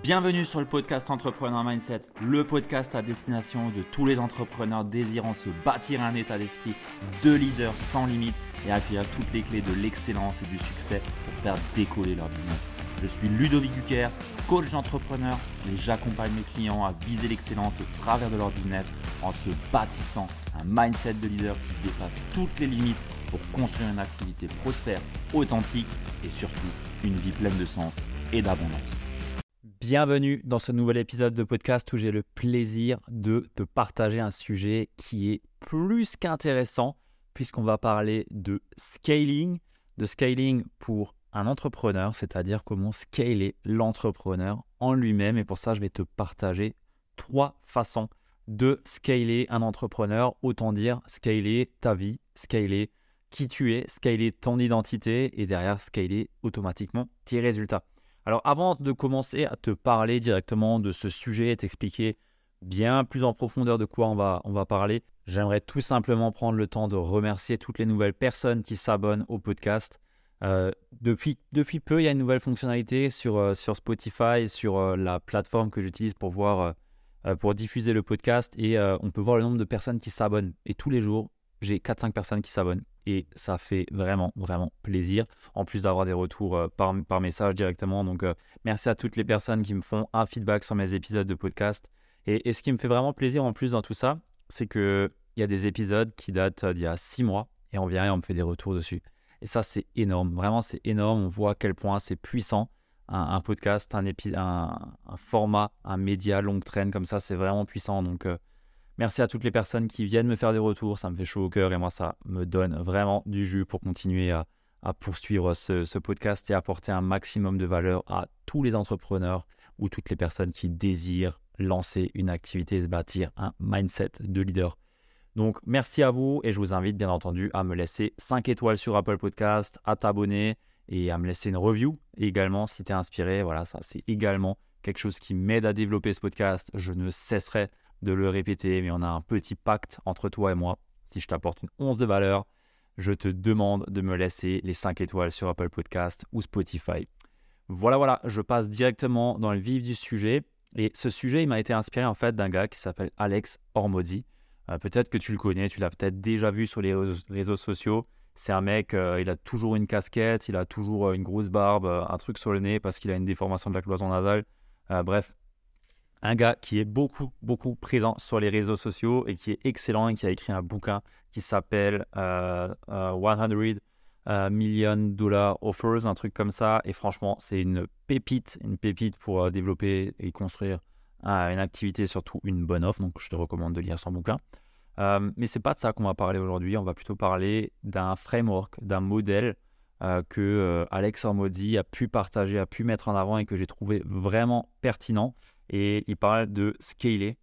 Bienvenue sur le podcast Entrepreneur Mindset, le podcast à destination de tous les entrepreneurs désirant se bâtir un état d'esprit de leader sans limite et acquérir toutes les clés de l'excellence et du succès pour faire décoller leur business. Je suis Ludovic Duquer, coach d'entrepreneur et j'accompagne mes clients à viser l'excellence au travers de leur business en se bâtissant un mindset de leader qui dépasse toutes les limites pour construire une activité prospère, authentique et surtout une vie pleine de sens et d'abondance. Bienvenue dans ce nouvel épisode de podcast où j'ai le plaisir de te partager un sujet qui est plus qu'intéressant puisqu'on va parler de scaling, de scaling pour un entrepreneur, c'est-à-dire comment scaler l'entrepreneur en lui-même. Et pour ça, je vais te partager trois façons de scaler un entrepreneur, autant dire scaler ta vie, scaler qui tu es, scaler ton identité et derrière scaler automatiquement tes résultats. Alors avant de commencer à te parler directement de ce sujet et t'expliquer bien plus en profondeur de quoi on va, on va parler, j'aimerais tout simplement prendre le temps de remercier toutes les nouvelles personnes qui s'abonnent au podcast. Euh, depuis, peu, il y a une nouvelle fonctionnalité sur, euh, Spotify, sur euh, la plateforme que j'utilise pour voir, pour diffuser le podcast, et on peut voir le nombre de personnes qui s'abonnent. Et tous les jours, j'ai 4-5 personnes qui s'abonnent et ça fait vraiment, vraiment plaisir. En plus d'avoir des retours euh, par, par, message directement. Donc, euh, merci à toutes les personnes qui me font un feedback sur mes épisodes de podcast. Et, ce qui me fait vraiment plaisir en plus dans tout ça, c'est qu'il y a des épisodes qui datent d'il y a 6 mois et on vient et on me fait des retours dessus. Et ça, c'est énorme. Vraiment, c'est énorme. On voit à quel point c'est puissant. Un, podcast, un, un, format, un média long train comme ça, c'est vraiment puissant. Donc, euh, Merci à toutes les personnes qui viennent me faire des retours, ça me fait chaud au cœur et moi ça me donne vraiment du jus pour continuer à, poursuivre ce, podcast et apporter un maximum de valeur à tous les entrepreneurs ou toutes les personnes qui désirent lancer une activité et se bâtir un mindset de leader. Donc merci à vous et je vous invite bien entendu à me laisser 5 étoiles sur Apple Podcast, à t'abonner et à me laisser une review également si tu es inspiré. Voilà, ça c'est également quelque chose qui m'aide à développer ce podcast. Je ne cesserai de le répéter, mais on a un petit pacte entre toi et moi. Si je t'apporte une once de valeur, je te demande de me laisser les 5 étoiles sur Apple Podcast ou Spotify. Voilà, voilà, je passe directement dans le vif du sujet. Et ce sujet, il m'a été inspiré en fait d'un gars qui s'appelle Alex Ormodi. Euh, peut-être que tu le connais, tu l'as peut-être déjà vu sur les réseaux sociaux. C'est un mec, euh, il a toujours une casquette, il a toujours euh, une grosse barbe, un truc sur le nez parce qu'il a une déformation de la cloison nasale. bref, un gars qui est beaucoup, beaucoup présent sur les réseaux sociaux et qui est excellent et qui a écrit un bouquin qui s'appelle 100 euh, euh, euh, Million Dollar Offers, un truc comme ça. Et franchement, c'est une pépite, une pépite pour développer et construire une activité, surtout une bonne offre. Donc, je te recommande de lire son bouquin. mais c'est pas de ça qu'on va parler aujourd'hui. On va plutôt parler d'un framework, d'un modèle que Alex Ormodi a pu partager, a pu mettre en avant et que j'ai trouvé vraiment pertinent et il parle de scaler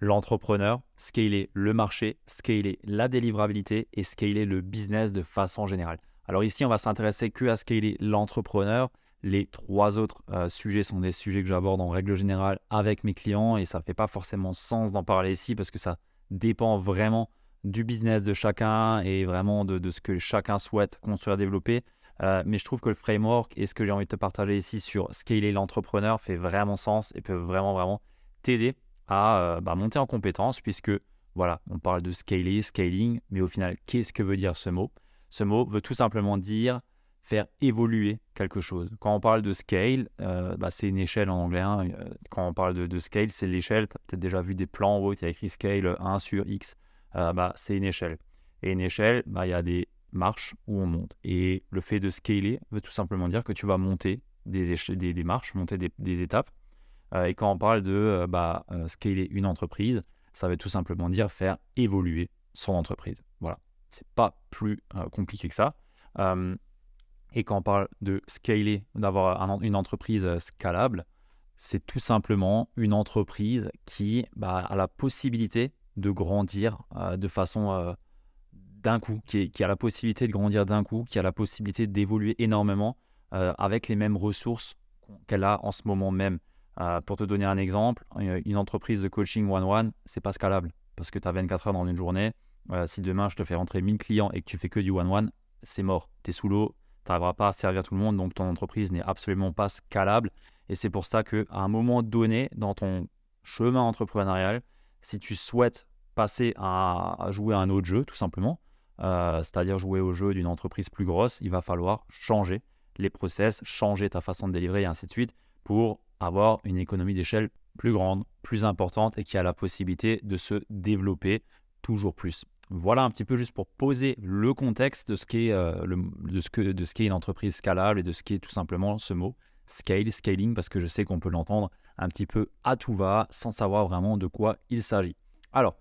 l'entrepreneur, scaler le marché, scaler la délivrabilité et scaler le business de façon générale. Alors ici, on va s'intéresser que à scaler l'entrepreneur. Les trois autres euh, sujets sont des sujets que j'aborde en règle générale avec mes clients et ça ne fait pas forcément sens d'en parler ici parce que ça dépend vraiment du business de chacun et vraiment de, ce que chacun souhaite construire, développer. Euh, mais je trouve que le framework et ce que j'ai envie de te partager ici sur scaler l'entrepreneur fait vraiment sens et peut vraiment, vraiment t'aider à euh, bah, monter en compétence puisque, voilà, on parle de scaler, scaling, mais au final, qu'est-ce que veut dire ce mot? Ce mot veut tout simplement dire faire évoluer quelque chose. Quand on parle de scale, euh, bah, c'est une échelle en anglais. Hein. Quand on parle de, scale, c'est l'échelle. Tu as peut-être déjà vu des plans où il y a écrit scale 1 sur X. bah, c'est une échelle. Et une échelle, bah, il y a des marche où on monte. Et le fait de scaler veut tout simplement dire que tu vas monter des, des, des marches, monter des, étapes. Euh, et quand on parle de euh, bah, euh, scaler une entreprise, ça veut tout simplement dire faire évoluer son entreprise. Voilà, c'est pas plus compliqué que ça. et quand on parle de scaler, d'avoir une entreprise scalable, c'est tout simplement une entreprise qui bah, a la possibilité de grandir de façon d'un coup, qui, a la possibilité de grandir d'un coup, qui a la possibilité d'évoluer énormément euh, avec les mêmes ressources qu'elle a en ce moment même. Euh, pour te donner un exemple, une entreprise de coaching one-one, c'est pas scalable parce que tu as 24 heures dans une journée. Euh, si demain je te fais rentrer 1000 clients et que tu fais que du one-one, c'est mort. Tu es sous l'eau, tu n'arriveras pas à servir tout le monde, donc ton entreprise n'est absolument pas scalable. Et c'est pour ça qu'à un moment donné, dans ton chemin entrepreneurial, si tu souhaites passer à, jouer à un autre jeu, tout simplement, euh, c'est-à-dire jouer au jeu d'une entreprise plus grosse, il va falloir changer les process, changer ta façon de délivrer et ainsi de suite pour avoir une économie d'échelle plus grande, plus importante et qui a la possibilité de se développer toujours plus. Voilà un petit peu juste pour poser le contexte de ce qu'est euh, de ce de ce qu'est une entreprise scalable et de ce qu'est tout simplement ce mot scale, scaling, parce que je sais qu'on peut l'entendre un petit peu à tout va sans savoir vraiment de quoi il s'agit. Alors,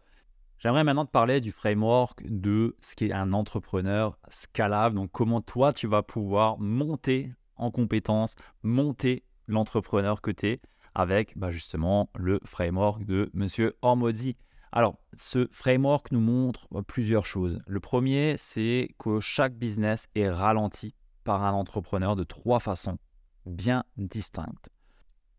j'aimerais maintenant te parler du framework de ce qu'est un entrepreneur scalable. Donc, comment toi tu vas pouvoir monter en compétences, monter l'entrepreneur que tu es avec bah, justement le framework de Monsieur Ormozzi. Alors, ce framework nous montre euh, plusieurs choses. Le premier, c'est que chaque business est ralenti par un entrepreneur de trois façons bien distinctes.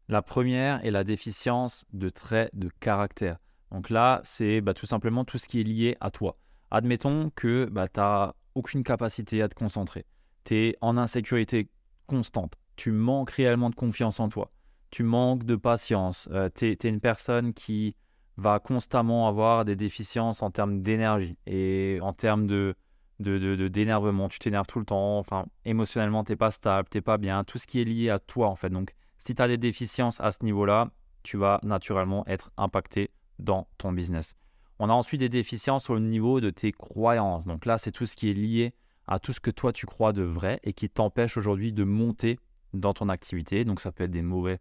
La première est la déficience de traits de caractère. Donc là, c'est bah, tout simplement tout ce qui est lié à toi. Admettons que bah, tu n'as aucune capacité à te concentrer. Tu es en insécurité constante. Tu manques réellement de confiance en toi. Tu manques de patience. Euh, tu es, une personne qui va constamment avoir des déficiences en termes d'énergie et en termes de, d'énervement. tu t'énerves tout le temps. Enfin, émotionnellement, tu n'es pas stable, tu n'es pas bien. Tout ce qui est lié à toi, en fait. Donc, si tu as des déficiences à ce niveau-là, tu vas naturellement être impacté dans ton business. On a ensuite des déficiences au niveau de tes croyances. Donc là, c'est tout ce qui est lié à tout ce que toi tu crois de vrai et qui t'empêche aujourd'hui de monter dans ton activité. Donc ça peut être des mauvais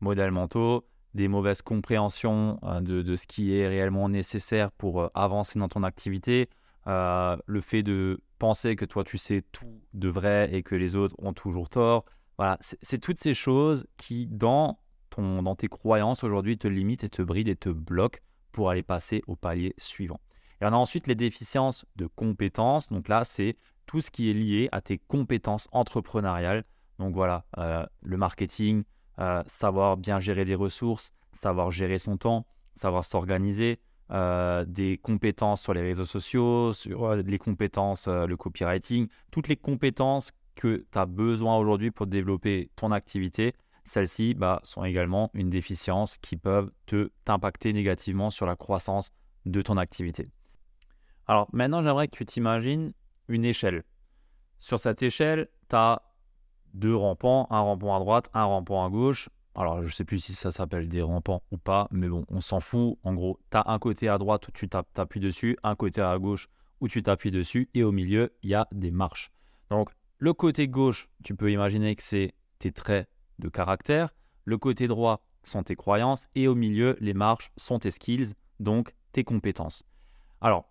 modèles mentaux, des mauvaises compréhensions euh, de, ce qui est réellement nécessaire pour euh, avancer dans ton activité, euh, le fait de penser que toi tu sais tout de vrai et que les autres ont toujours tort. Voilà, c'est toutes ces choses qui, dans dans tes croyances aujourd'hui te limite et te bride et te bloque pour aller passer au palier suivant. Et on a ensuite les déficiences de compétences. Donc là, c'est tout ce qui est lié à tes compétences entrepreneuriales. Donc voilà, euh, le marketing, euh, savoir bien gérer des ressources, savoir gérer son temps, savoir s'organiser, euh, des compétences sur les réseaux sociaux, sur les compétences, le copywriting, toutes les compétences que tu as besoin aujourd'hui pour développer ton activité celles-ci bah, sont également une déficience qui peuvent te t'impacter négativement sur la croissance de ton activité. Alors maintenant, j'aimerais que tu t'imagines une échelle. Sur cette échelle, tu as deux rampants, un rampant à droite, un rampant à gauche. Alors, je ne sais plus si ça s'appelle des rampants ou pas, mais bon, on s'en fout. En gros, tu as un côté à droite où tu t'appuies dessus, un côté à gauche où tu t'appuies dessus, et au milieu, il y a des marches. Donc, le côté gauche, tu peux imaginer que c'est tes traits de caractère. Le côté droit sont tes croyances et au milieu, les marches sont tes skills, donc tes compétences. Alors,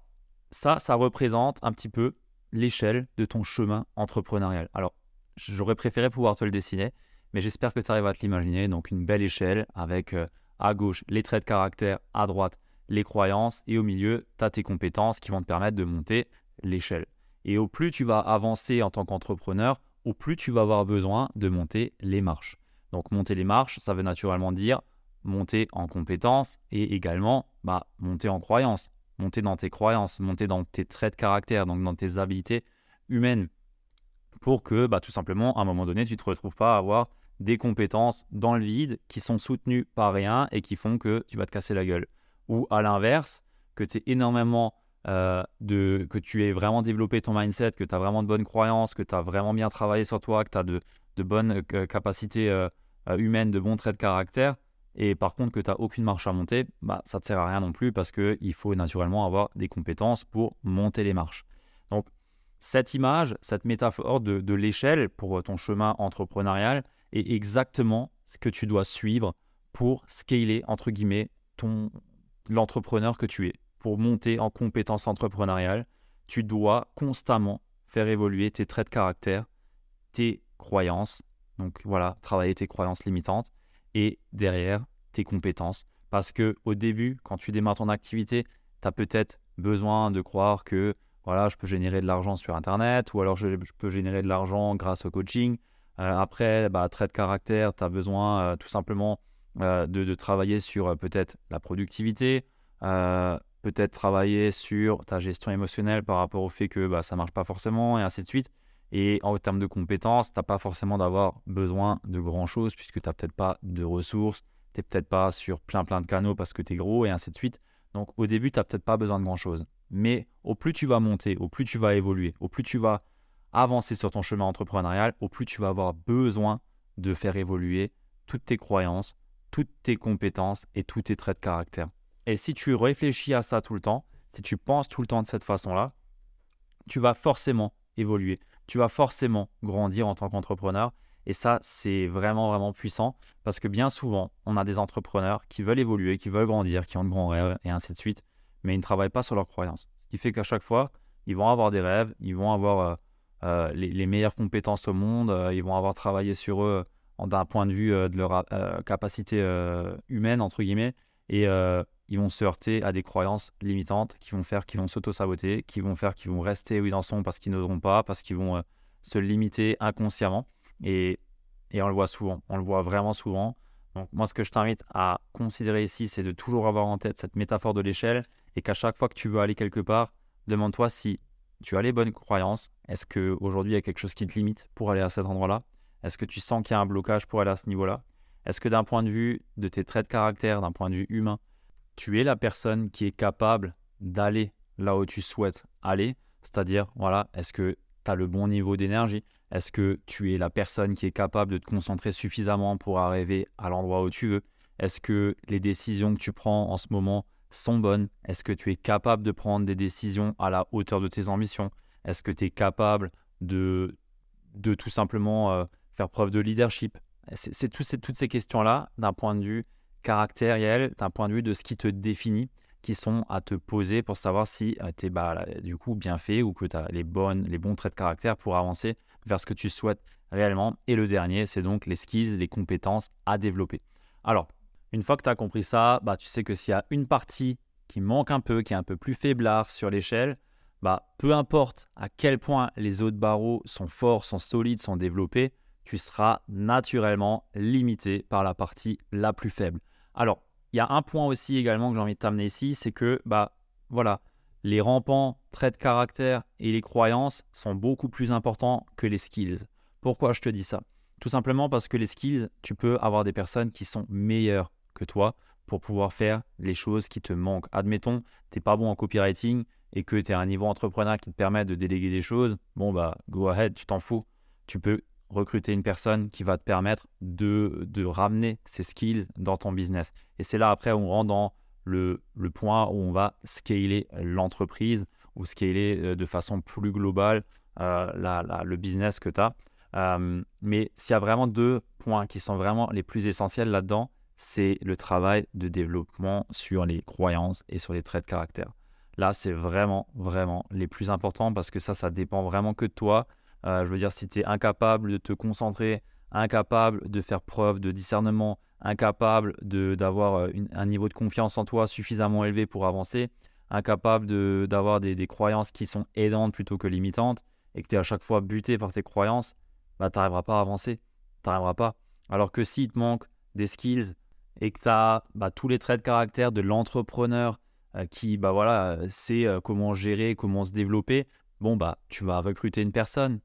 ça, ça représente un petit peu l'échelle de ton chemin entrepreneurial. Alors, j'aurais préféré pouvoir te le dessiner, mais j'espère que tu arrives à te l'imaginer. Donc, une belle échelle avec euh, à gauche les traits de caractère, à droite les croyances et au milieu, tu as tes compétences qui vont te permettre de monter l'échelle. Et au plus tu vas avancer en tant qu'entrepreneur, au plus tu vas avoir besoin de monter les marches. Donc monter les marches, ça veut naturellement dire monter en compétences et également bah, monter en croyances, monter dans tes croyances, monter dans tes traits de caractère, donc dans tes habiletés humaines, pour que bah, tout simplement à un moment donné tu ne te retrouves pas à avoir des compétences dans le vide qui sont soutenues par rien et qui font que tu vas te casser la gueule. Ou à l'inverse, que tu es énormément euh, de, que tu aies vraiment développé ton mindset, que tu as vraiment de bonnes croyances, que tu as vraiment bien travaillé sur toi, que tu as de, bonnes euh, capacités euh, humaines, de bons traits de caractère, et par contre que tu n'as aucune marche à monter, bah, ça ne te sert à rien non plus parce qu'il faut naturellement avoir des compétences pour monter les marches. Donc cette image, cette métaphore de, de l'échelle pour ton chemin entrepreneurial est exactement ce que tu dois suivre pour scaler, entre guillemets, ton, l'entrepreneur que tu es pour monter en compétences entrepreneuriales, tu dois constamment faire évoluer tes traits de caractère, tes croyances. Donc voilà, travailler tes croyances limitantes et derrière tes compétences. Parce que au début, quand tu démarres ton activité, tu as peut-être besoin de croire que voilà, je peux générer de l'argent sur Internet ou alors je, peux générer de l'argent grâce au coaching. Euh, après, bah, trait de caractère, tu as besoin euh, tout simplement euh, de, de, travailler sur peut-être la productivité, peut-être travailler sur ta gestion émotionnelle par rapport au fait que bah, ça marche pas forcément et ainsi de suite. Et en termes de compétences, tu n'as pas forcément d'avoir besoin de grand-chose puisque tu n'as peut-être pas de ressources, tu n'es peut-être pas sur plein plein de canaux parce que tu es gros et ainsi de suite. Donc au début, tu n'as peut-être pas besoin de grand-chose. Mais au plus tu vas monter, au plus tu vas évoluer, au plus tu vas avancer sur ton chemin entrepreneurial, au plus tu vas avoir besoin de faire évoluer toutes tes croyances, toutes tes compétences et tous tes traits de caractère. Et si tu réfléchis à ça tout le temps, si tu penses tout le temps de cette façon-là, tu vas forcément évoluer. Tu vas forcément grandir en tant qu'entrepreneur. Et ça, c'est vraiment, vraiment puissant parce que bien souvent, on a des entrepreneurs qui veulent évoluer, qui veulent grandir, qui ont de grands rêves et ainsi de suite, mais ils ne travaillent pas sur leurs croyances. Ce qui fait qu'à chaque fois, ils vont avoir des rêves, ils vont avoir euh, euh, les, meilleures compétences au monde, euh, ils vont avoir travaillé sur eux d'un point de vue de leur capacité humaine, entre guillemets, et ils vont se heurter à des croyances limitantes qui vont faire qu'ils vont s'auto-saboter, qui vont faire qu'ils vont rester où ils en sont parce qu'ils n'oseront pas, parce qu'ils vont euh, se limiter inconsciemment. Et, et, on le voit souvent, on le voit vraiment souvent. Donc moi, ce que je t'invite à considérer ici, c'est de toujours avoir en tête cette métaphore de l'échelle et qu'à chaque fois que tu veux aller quelque part, demande-toi si tu as les bonnes croyances. Est-ce qu'aujourd'hui, il y a quelque chose qui te limite pour aller à cet endroit-là? Est-ce que tu sens qu'il y a un blocage pour aller à ce niveau-là? Est-ce que d'un point de vue de tes traits de caractère, d'un point de vue humain, tu es la personne qui est capable d'aller là où tu souhaites aller. C'est-à-dire, voilà, est-ce que tu as le bon niveau d'énergie? Est-ce que tu es la personne qui est capable de te concentrer suffisamment pour arriver à l'endroit où tu veux? Est-ce que les décisions que tu prends en ce moment sont bonnes? Est-ce que tu es capable de prendre des décisions à la hauteur de tes ambitions? Est-ce que tu es capable de, tout simplement euh, faire preuve de leadership? C'est toutes ces questions-là, d'un point de vue caractériel d'un point de vue de ce qui te définit, qui sont à te poser pour savoir si euh, tu es bah, du coup bien fait ou que tu as les, bonnes, les bons traits de caractère pour avancer vers ce que tu souhaites réellement. Et le dernier, c'est donc les skills, les compétences à développer. Alors, une fois que tu as compris ça, bah, tu sais que s'il y a une partie qui manque un peu, qui est un peu plus faiblard sur l'échelle, bah, peu importe à quel point les autres barreaux sont forts, sont solides, sont développés, tu seras naturellement limité par la partie la plus faible. Alors, il y a un point aussi également que j'ai envie de t'amener ici, c'est que, bah, voilà, les rampants, traits de caractère et les croyances sont beaucoup plus importants que les skills. Pourquoi je te dis ça? Tout simplement parce que les skills, tu peux avoir des personnes qui sont meilleures que toi pour pouvoir faire les choses qui te manquent. Admettons, tu n'es pas bon en copywriting et que tu es un niveau entrepreneur qui te permet de déléguer des choses. Bon, bah, go ahead, tu t'en fous. Tu peux recruter une personne qui va te permettre de, de ramener ces skills dans ton business. Et c'est là après où on rentre dans le, le point où on va scaler l'entreprise ou scaler euh, de façon plus globale euh, le business que tu as. Euh, mais s'il y a vraiment deux points qui sont vraiment les plus essentiels là-dedans, c'est le travail de développement sur les croyances et sur les traits de caractère. Là, c'est vraiment, vraiment les plus importants parce que ça, ça dépend vraiment que de toi. Euh, je veux dire, si tu es incapable de te concentrer, incapable de faire preuve de discernement, incapable d'avoir euh, un niveau de confiance en toi suffisamment élevé pour avancer, incapable d'avoir des, des, croyances qui sont aidantes plutôt que limitantes, et que tu es à chaque fois buté par tes croyances, bah, tu n'arriveras pas à avancer. Tu n'arriveras pas. Alors que s'il te manque des skills et que tu as bah, tous les traits de caractère de l'entrepreneur euh, qui bah, voilà, sait comment gérer, comment se développer, bon, bah, tu vas recruter une personne,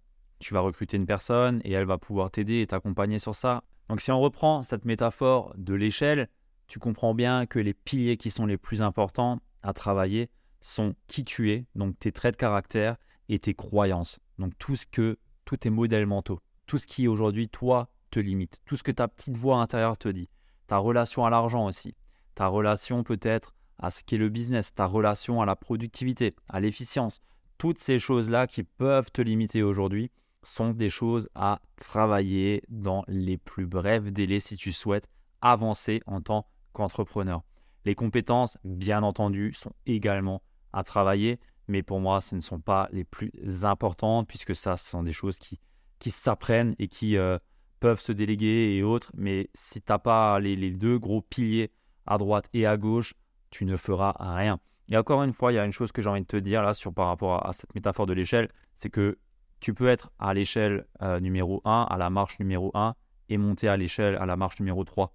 tu vas recruter une personne et elle va pouvoir t'aider et t'accompagner sur ça. Donc si on reprend cette métaphore de l'échelle, tu comprends bien que les piliers qui sont les plus importants à travailler sont qui tu es, donc tes traits de caractère et tes croyances. Donc tout ce que, tous tes modèles mentaux, tout ce qui aujourd'hui, toi, te limite, tout ce que ta petite voix intérieure te dit, ta relation à l'argent aussi, ta relation peut-être à ce qu'est le business, ta relation à la productivité, à l'efficience, toutes ces choses-là qui peuvent te limiter aujourd'hui, sont des choses à travailler dans les plus brefs délais si tu souhaites avancer en tant qu'entrepreneur. Les compétences, bien entendu, sont également à travailler, mais pour moi, ce ne sont pas les plus importantes puisque ça, ce sont des choses qui, s'apprennent et qui euh, peuvent se déléguer et autres. Mais si tu n'as pas les, les, deux gros piliers à droite et à gauche, tu ne feras rien. Et encore une fois, il y a une chose que j'ai envie de te dire là sur par rapport à cette métaphore de l'échelle, c'est que tu peux être à l'échelle euh, numéro 1, à la marche numéro 1, et monter à l'échelle à la marche numéro 3.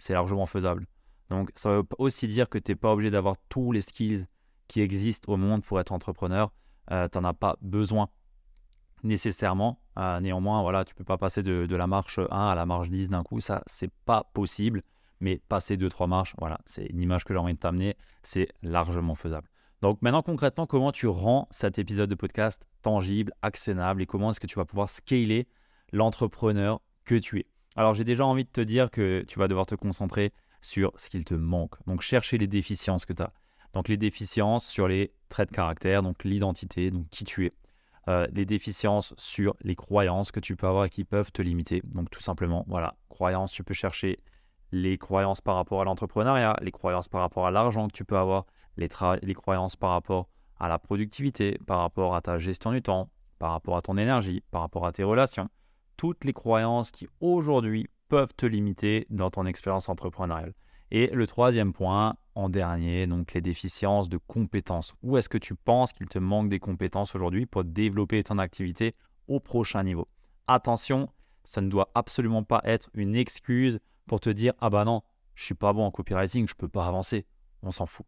C'est largement faisable. Donc ça veut aussi dire que tu n'es pas obligé d'avoir tous les skills qui existent au monde pour être entrepreneur. Euh, tu n'en as pas besoin. nécessairement. Euh, néanmoins, voilà, tu peux pas passer de, la marche 1 à la marche 10 d'un coup, ça c'est pas possible. Mais passer 2-3 marches, voilà, c'est une image que j'ai envie de t'amener, c'est largement faisable. Donc maintenant concrètement, comment tu rends cet épisode de podcast tangible, actionnable et comment est-ce que tu vas pouvoir scaler l'entrepreneur que tu es? Alors j'ai déjà envie de te dire que tu vas devoir te concentrer sur ce qu'il te manque. Donc chercher les déficiences que tu as. Donc les déficiences sur les traits de caractère, donc l'identité, donc qui tu es. Euh, les déficiences sur les croyances que tu peux avoir et qui peuvent te limiter. Donc tout simplement, voilà, croyances, tu peux chercher les croyances par rapport à l'entrepreneuriat, les croyances par rapport à l'argent que tu peux avoir, les, croyances par rapport à la productivité, par rapport à ta gestion du temps, par rapport à ton énergie, par rapport à tes relations. Toutes les croyances qui aujourd'hui peuvent te limiter dans ton expérience entrepreneuriale. Et le troisième point, en dernier, donc les déficiences de compétences. Où est-ce que tu penses qu'il te manque des compétences aujourd'hui pour développer ton activité au prochain niveau? Attention, ça ne doit absolument pas être une excuse pour te dire ah bah non, je suis pas bon en copywriting, je peux pas avancer. On s'en fout.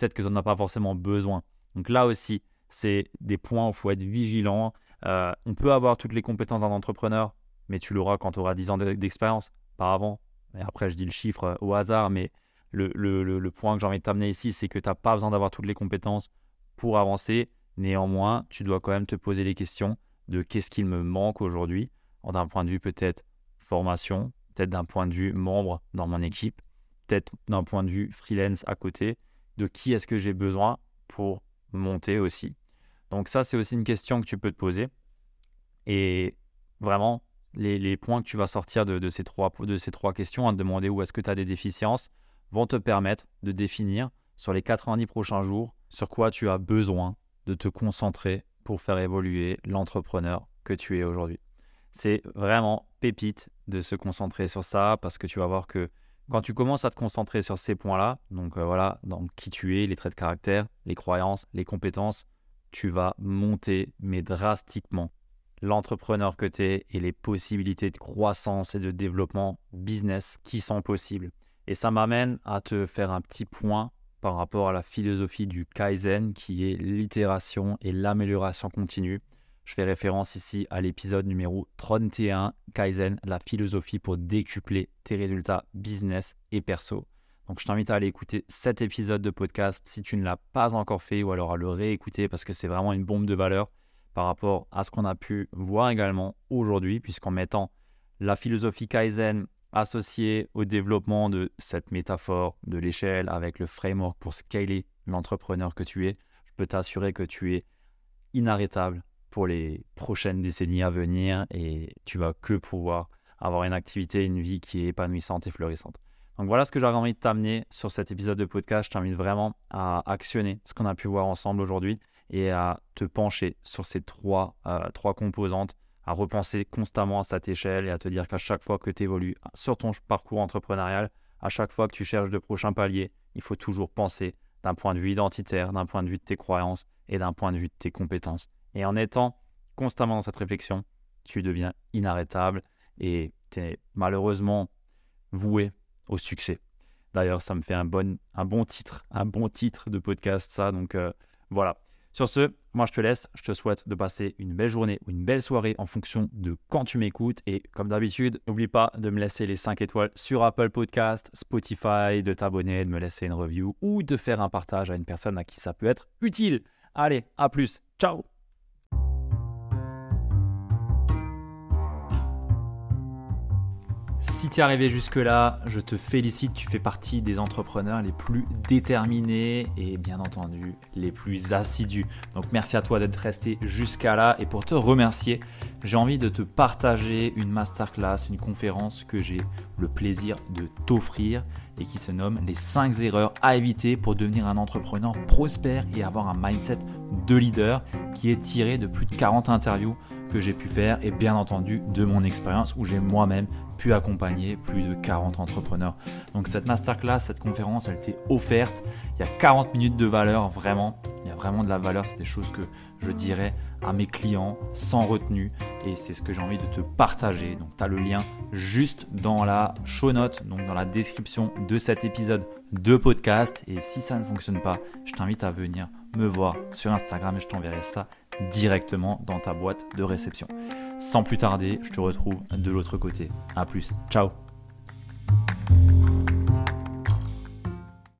Peut-être que tu n'en as pas forcément besoin. Donc là aussi, c'est des points où il faut être vigilant. Euh, on peut avoir toutes les compétences d'un entrepreneur, mais tu l'auras quand tu auras 10 ans d'expérience, pas avant. Et après, je dis le chiffre euh, au hasard, mais le, le point que j'ai envie de t'amener ici, c'est que tu n'as pas besoin d'avoir toutes les compétences pour avancer. Néanmoins, tu dois quand même te poser les questions de qu'est-ce qu'il me manque aujourd'hui, d'un point de vue peut-être formation, peut-être d'un point de vue membre dans mon équipe, peut-être d'un point de vue freelance à côté, de qui est-ce que j'ai besoin pour monter aussi. Donc ça, c'est aussi une question que tu peux te poser. Et vraiment, les, points que tu vas sortir de, ces, trois, questions, à te demander où est-ce que tu as des déficiences, vont te permettre de définir sur les 90 prochains jours sur quoi tu as besoin de te concentrer pour faire évoluer l'entrepreneur que tu es aujourd'hui. C'est vraiment pépite de se concentrer sur ça parce que tu vas voir que quand tu commences à te concentrer sur ces points-là, donc euh, voilà, dans qui tu es, les traits de caractère, les croyances, les compétences, tu vas monter, mais drastiquement, l'entrepreneur que tu es et les possibilités de croissance et de développement business qui sont possibles. Et ça m'amène à te faire un petit point par rapport à la philosophie du Kaizen qui est l'itération et l'amélioration continue. Je fais référence ici à l'épisode numéro 31, Kaizen, la philosophie pour décupler tes résultats business et perso. Donc je t'invite à aller écouter cet épisode de podcast si tu ne l'as pas encore fait ou alors à le réécouter parce que c'est vraiment une bombe de valeur par rapport à ce qu'on a pu voir également aujourd'hui puisqu'en mettant la philosophie Kaizen associée au développement de cette métaphore de l'échelle avec le framework pour scaler l'entrepreneur que tu es, je peux t'assurer que tu es inarrêtable pour les prochaines décennies à venir et tu vas que pouvoir avoir une activité, une vie qui est épanouissante et florissante. Donc voilà ce que j'avais envie de t'amener sur cet épisode de podcast. Je t'invite vraiment à actionner ce qu'on a pu voir ensemble aujourd'hui et à te pencher sur ces trois, euh, trois composantes, à repenser constamment à cette échelle et à te dire qu'à chaque fois que tu évolues sur ton parcours entrepreneurial, à chaque fois que tu cherches de prochains paliers, il faut toujours penser d'un point de vue identitaire, d'un point de vue de tes croyances et d'un point de vue de tes compétences. Et en étant constamment dans cette réflexion, tu deviens inarrêtable et tu es malheureusement voué au succès. D'ailleurs, ça me fait un bon, titre, un bon titre de podcast, ça. Donc euh, voilà. Sur ce, moi je te laisse. Je te souhaite de passer une belle journée ou une belle soirée en fonction de quand tu m'écoutes. Et comme d'habitude, n'oublie pas de me laisser les 5 étoiles sur Apple Podcast, Spotify, de t'abonner, de me laisser une review ou de faire un partage à une personne à qui ça peut être utile. Allez, à plus. Ciao Si tu es arrivé jusque-là, je te félicite, tu fais partie des entrepreneurs les plus déterminés et bien entendu les plus assidus. Donc merci à toi d'être resté jusqu'à là et pour te remercier, j'ai envie de te partager une masterclass, une conférence que j'ai le plaisir de t'offrir et qui se nomme les 5 erreurs à éviter pour devenir un entrepreneur prospère et avoir un mindset de leader qui est tiré de plus de 40 interviews que j'ai pu faire et bien entendu de mon expérience où j'ai moi-même pu accompagner plus de 40 entrepreneurs. Donc cette masterclass, cette conférence, elle t'est offerte. Il y a 40 minutes de valeur, vraiment. Il y a vraiment de la valeur. C'est des choses que je dirais à mes clients sans retenue et c'est ce que j'ai envie de te partager. Donc tu as le lien juste dans la show note, donc dans la description de cet épisode de podcast et si ça ne fonctionne pas, je t'invite à venir me voir sur Instagram et je t'enverrai ça directement dans ta boîte de réception. Sans plus tarder, je te retrouve de l'autre côté. A plus, ciao